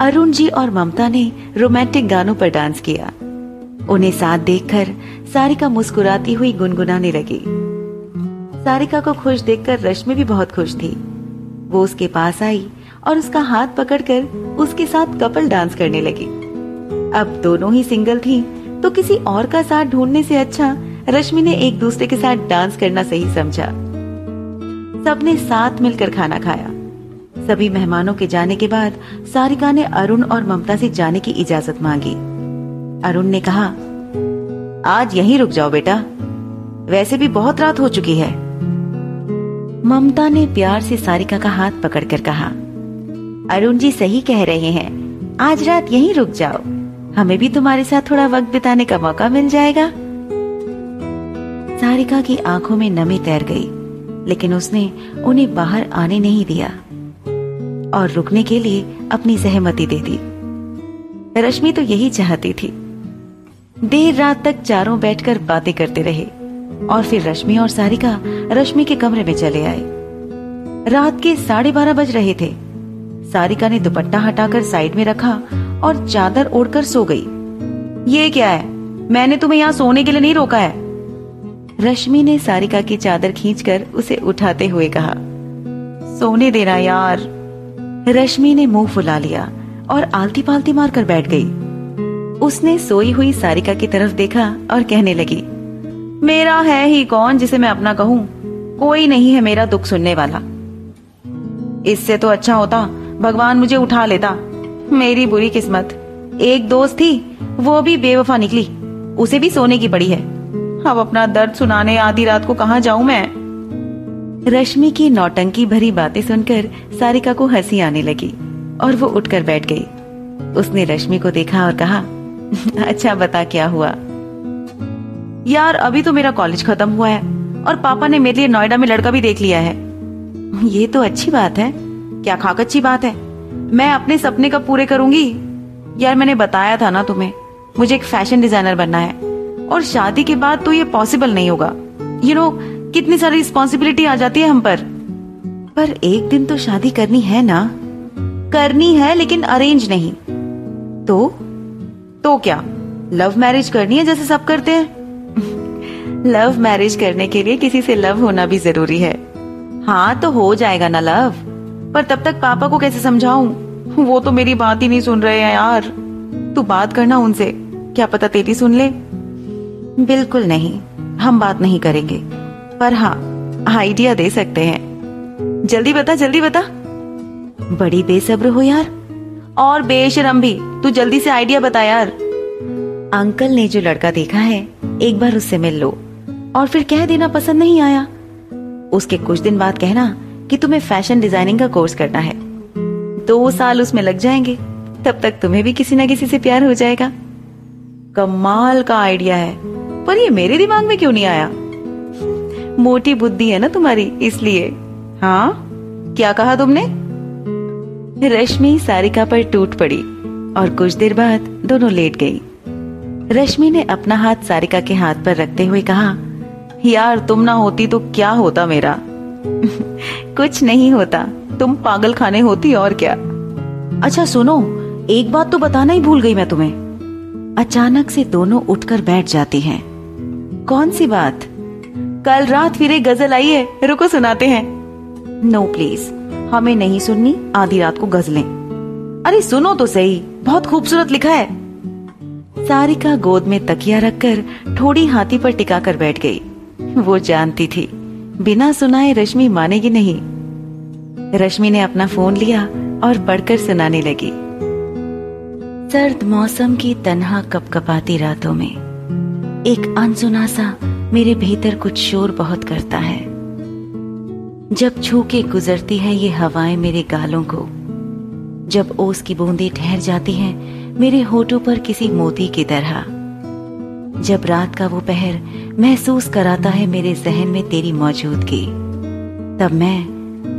अरुण जी और ममता ने रोमांटिक गानों पर डांस किया। उन्हें साथ देखकर सारिका मुस्कुराती हुई गुनगुनाने लगी। सारिका को खुश देखकर रश्मि भी बहुत खुश थी। वो उसके पास आई और उसका हाथ पकड़कर उसके साथ कपल डांस करने लगी। अब दोनों ही सिंगल थी तो किसी और का साथ ढूँढने से अच्छा रश्मि ने एक दूसरे के साथ डांस करना सही समझा। सबने साथ मिलकर खाना खाया। सभी मेहमानों के जाने के बाद सारिका ने अरुण और ममता से जाने की इजाज़त मांगी। अरुण ने कहा, आज यहीं रुक जाओ बेटा। वैसे भी बहुत रात हो चुकी है। ममता ने प्यार से सारिका का हाथ पकड़कर कहा, अरुण जी सही कह रहे हैं। आज रात यहीं रुक जाओ। हमें भी तुम्हारे साथ थोड़ा वक्त बिताने का मौका मिल जाएगा। सारिका की आँखों में नमी तैर गई, लेकिन उसने उन्हें बाहर आने नहीं दिया। और रुकने के लिए अपनी सहमति दे दी। रश्मि तो यही चाहती थी। देर रात तक चारों बैठकर बातें करते रहे और फिर रश्मि और सारिका रश्मि के कमरे में चले आए। रात के साढ़े बारह बज रहे थे। सारिका ने दुपट्टा हटाकर साइड में रखा और चादर ओढ़कर सो गई। ये क्या है? मैंने तुम्हें यहाँ सोने के लिए नहीं रोका है। रश्मि ने सारिका की चादर खींचकर उसे उठाते हुए कहा, सोने देना यार। रश्मि ने मुँह फुला लिया और आलती पालती मारकर बैठ गई। उसने सोई हुई सारिका की तरफ़ देखा और कहने लगी, मेरा है ही कौन जिसे मैं अपना कहूँ? कोई नहीं है मेरा दुख सुनने वाला। इससे तो अच्छा होता, भगवान मुझे उठा लेता। मेरी बुरी किस्मत। एक दोस्त थी, वो भी बेवफा निकली। उसे भी सोने की पड़ी है। अब अपना दर्द सुनाने आधी रात को कहा जाऊँ मैं? रश्मि की नौटंकी भरी बातें सुनकर सारिका को हँसी आने लगी और वो उठकर बैठ गई। उसने रश्मि को देखा और कहा अच्छा बता क्या हुआ? यार, अभी तो मेरा कॉलेज खत्म हुआ है और पापा ने मेरे लिए नोएडा में लड़का भी देख लिया है। ये तो अच्छी बात है। क्या खाक अच्छी बात है? मैं अपने सपने कब पूरे करूँगी? यार, मैंने बताया था ना तुम्हें, मुझे एक फ़ैशन डिज़ाइनर बनना है और शादी के बाद तो ये पॉसिबल नहीं होगा। यू नो कितनी सारी रिस्पॉन्सिबिलिटी आ जाती है हम पर? पर एक दिन तो शादी करनी है ना? करनी है, लेकिन अरेंज नहीं। तो? तो क्या? लव मैरिज करनी है जैसे सब करते हैं? लव मैरिज करने के लिए किसी से लव होना भी ज़रूरी है। हाँ तो हो जाएगा ना लव पर तब तक पापा को कैसे समझाऊं? वो तो मेरी बात ही नहीं सुन रहे हैं यार। तू बात करना उनसे। क्या पता तेरी सुन ले? बिल्कुल नहीं। हम बात नहीं करेंगे। पर हाँ आइडिया दे सकते हैं। जल्दी बता जल्दी बता। बड़ी बेसब्र हो यार। और बेशरम भी। तू जल्दी से आइडिया बता यार। अंकल ने जो लड़का देखा है, एक बार उससे मिल लो। और फिर कह देना पसंद नहीं आया। उसके कुछ दिन बाद कहना कि तुम्हें फ़ैशन डिज़ाइनिंग का कोर्स करना है। दो साल उसमें लग जाएँगे। तब तक तुम्हें भी किसी ना किसी से प्यार हो जाएगा। कमाल का आइडिया है। पर ये मेरे दिमाग में क्यों नहीं आया? मोटी बुद्धि है ना तुम्हारी, इसलिए। हाँ? क्या कहा तुमने? रश्मि सारिका पर टूट पड़ी और कुछ देर बाद दोनों लेट गई। रश्मि ने अपना हाथ सारिका के हाथ पर रखते हुए कहा, यार, तुम ना होती तो क्या होता मेरा? कुछ नहीं होता। तुम पागल खाने होती और क्या? अच्छा सुनो, एक बात तो बताना ही भूल गई मैं तुम्हें। अचानक से दोनों उठकर बैठ जाती हैं। कौन सी बात? कल रात फिर एक गज़ल आई है। रुको, सुनाते हैं। नो प्लीज़ हमें नहीं सुननी, आधी रात को गजलें। अरे, सुनो तो सही। बहुत खूबसूरत लिखा है। सारिका गोद में तकिया रखकर थोड़ी हाथी पर टिका कर बैठ गई। वो जानती थी। बिना सुनाए रश्मि मानेगी नहीं। रश्मि ने अपना फ़ोन लिया और पढ़कर सुनाने लगी। सर्द मौसम की तन्हा कपकपाती रातों में। एक अनसुना सा मेरे भीतर कुछ शोर बहुत करता है। जब छू के गुजरती है ये हवाएँ मेरे गालों को। जब ओस की बूंदें ठहर जाती हैं, मेरे होठों पर किसी मोती की तरह। जब रात का वो पहर महसूस कराता है मेरे जहन में तेरी मौजूदगी, तब मैं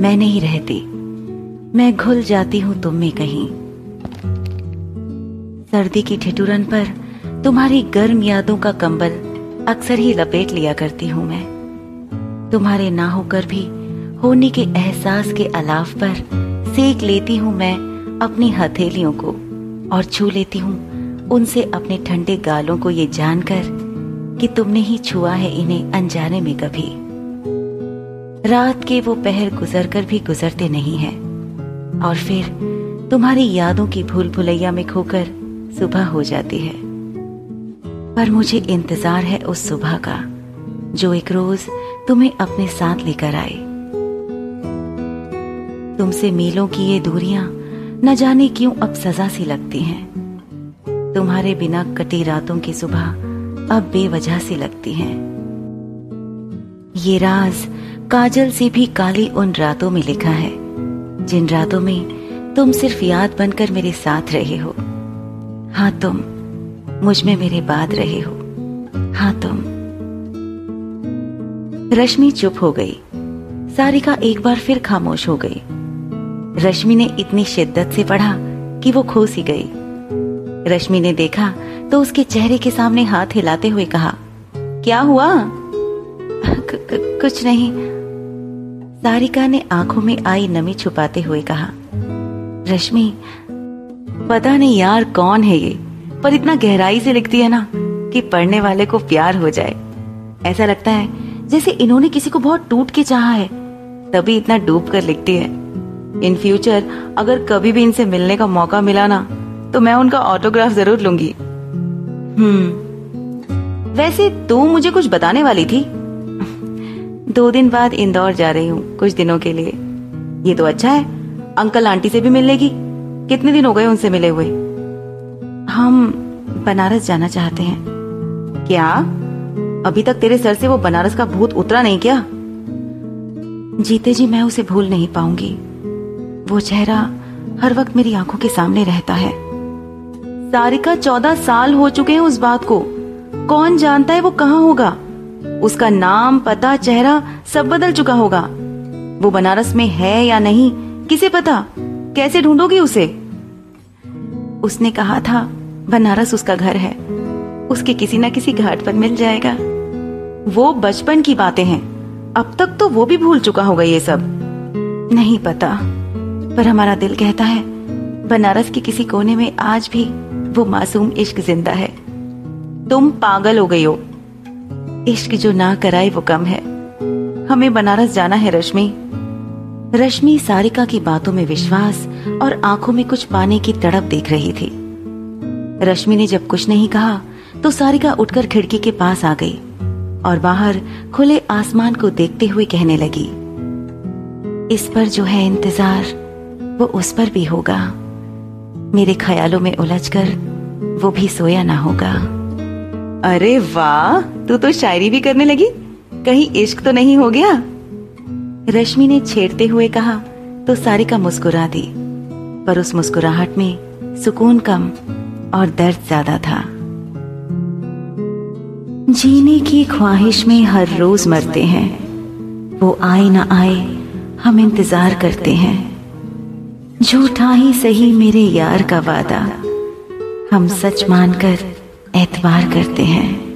मैं नहीं रहती। मैं घुल जाती हूँ तुम में कहीं। सर्दी की ठिठुरन पर तुम्हारी गर्म यादों का कंबल अक्सर ही लपेट लिया करती हूँ मैं। तुम्हारे ना होकर भी, होने के एहसास के अलाव पर सेक लेती हूँ मैं अपनी हथेलियों को और छू लेती हूँ उनसे अपने ठंडे गालों को ये जानकर कि तुमने ही छुआ है इन्हें अनजाने में कभी। रात के वो पहर गुजर कर भी गुजरते नहीं है और फिर तुम्हारी यादों की भूल भुलैया में खोकर सुबह हो जाती है। पर मुझे इंतज़ार है उस सुबह का, जो एक रोज तुम्हें अपने साथ लेकर आए। तुमसे मीलों की ये दूरियाँ न जाने क्यों अब सजा सी लगती हैं। तुम्हारे बिना कटी रातों की सुबह अब बेवजह सी लगती हैं। ये राज काजल से भी काली उन रातों में लिखा है, जिन रातों में तुम सिर्फ़ याद बनकर मेरे साथ रहे हो। हाँ तुम मुझमें मेरे बाद रहे हो। हाँ तुम। रश्मि चुप हो गई। सारिका एक बार फिर खामोश हो गई। रश्मि ने इतनी शिद्दत से पढ़ा कि वो खो सी गई। रश्मि ने देखा तो उसके चेहरे के सामने हाथ हिलाते हुए कहा, क्या हुआ? कुछ नहीं। सारिका ने आँखों में आई नमी छुपाते हुए कहा, रश्मि, पता नहीं यार कौन है ये? पर इतना गहराई से लिखती है ना कि पढ़ने वाले को प्यार हो जाए। ऐसा लगता है जैसे इन्होंने किसी को बहुत टूट के चाहा है। तभी इतना डूब कर लिखती है। इन फ्यूचर अगर कभी भी इनसे मिलने का मौका मिला ना तो मैं उनका ऑटोग्राफ ज़रूर लूँगी। हम्म। वैसे तू मुझे कुछ बताने वाली थी? दो दिन बाद इंदौर जा रही हूँ कुछ दिनों के लिए। ये तो अच्छा है। अंकल आंटी से भी मिल लेगी। कितने दिन हो गए उनसे मिले हुए? हम बनारस जाना चाहते हैं। क्या? अभी तक तेरे सर से वो बनारस का भूत उतरा नहीं क्या? जीते जी, मैं उसे भूल नहीं पाऊँगी। वो चेहरा हर वक्त मेरी आँखों के सामने रहता है। सारिका चौदह साल हो चुके हैं उस बात को। कौन जानता है वो कहाँ होगा? उसका नाम, पता, चेहरा सब बदल चुका होगा। वो बनारस में है या नहीं, किसे पता? कैसे ढूंढोगी उसे? उसने कहा था बनारस उसका घर है। उसके किसी न किसी घाट पर मिल जाएगा। वो बचपन की बातें हैं। अब तक तो वो भी भूल चुका होगा ये सब। नहीं पता, पर हमारा दिल कहता है, बनारस के किसी कोने में आज भी वो मासूम इश्क ज़िंदा है। तुम पागल हो गई हो। इश्क जो ना कराए वो कम है। हमें बनारस जाना है, रश्मि। रश्मि सारिका की बातों में विश्वास और आँखों में कुछ पाने की तड़प देख रही थी। रश्मि ने जब कुछ नहीं कहा तो सारिका उठकर खिड़की के पास आ गई और बाहर खुले आसमान को देखते हुए कहने लगी, इस पर जो है इंतज़ार, वो उस पर भी होगा। मेरे ख्यालों में उलझकर वो भी सोया ना होगा। अरे वाह! तू तो शायरी भी करने लगी? कहीं इश्क तो नहीं हो गया? रश्मि ने छेड़ते हुए कहा तो सारिका मुस्कुरा दी, पर उस मुस्कुराहट में सुकून कम और दर्द ज़्यादा था। जीने की ख्वाहिश में हर रोज मरते हैं। वो आए ना आए हम इंतज़ार करते हैं। झूठा ही सही मेरे यार का वादा। हम सच मानकर एतवार करते हैं।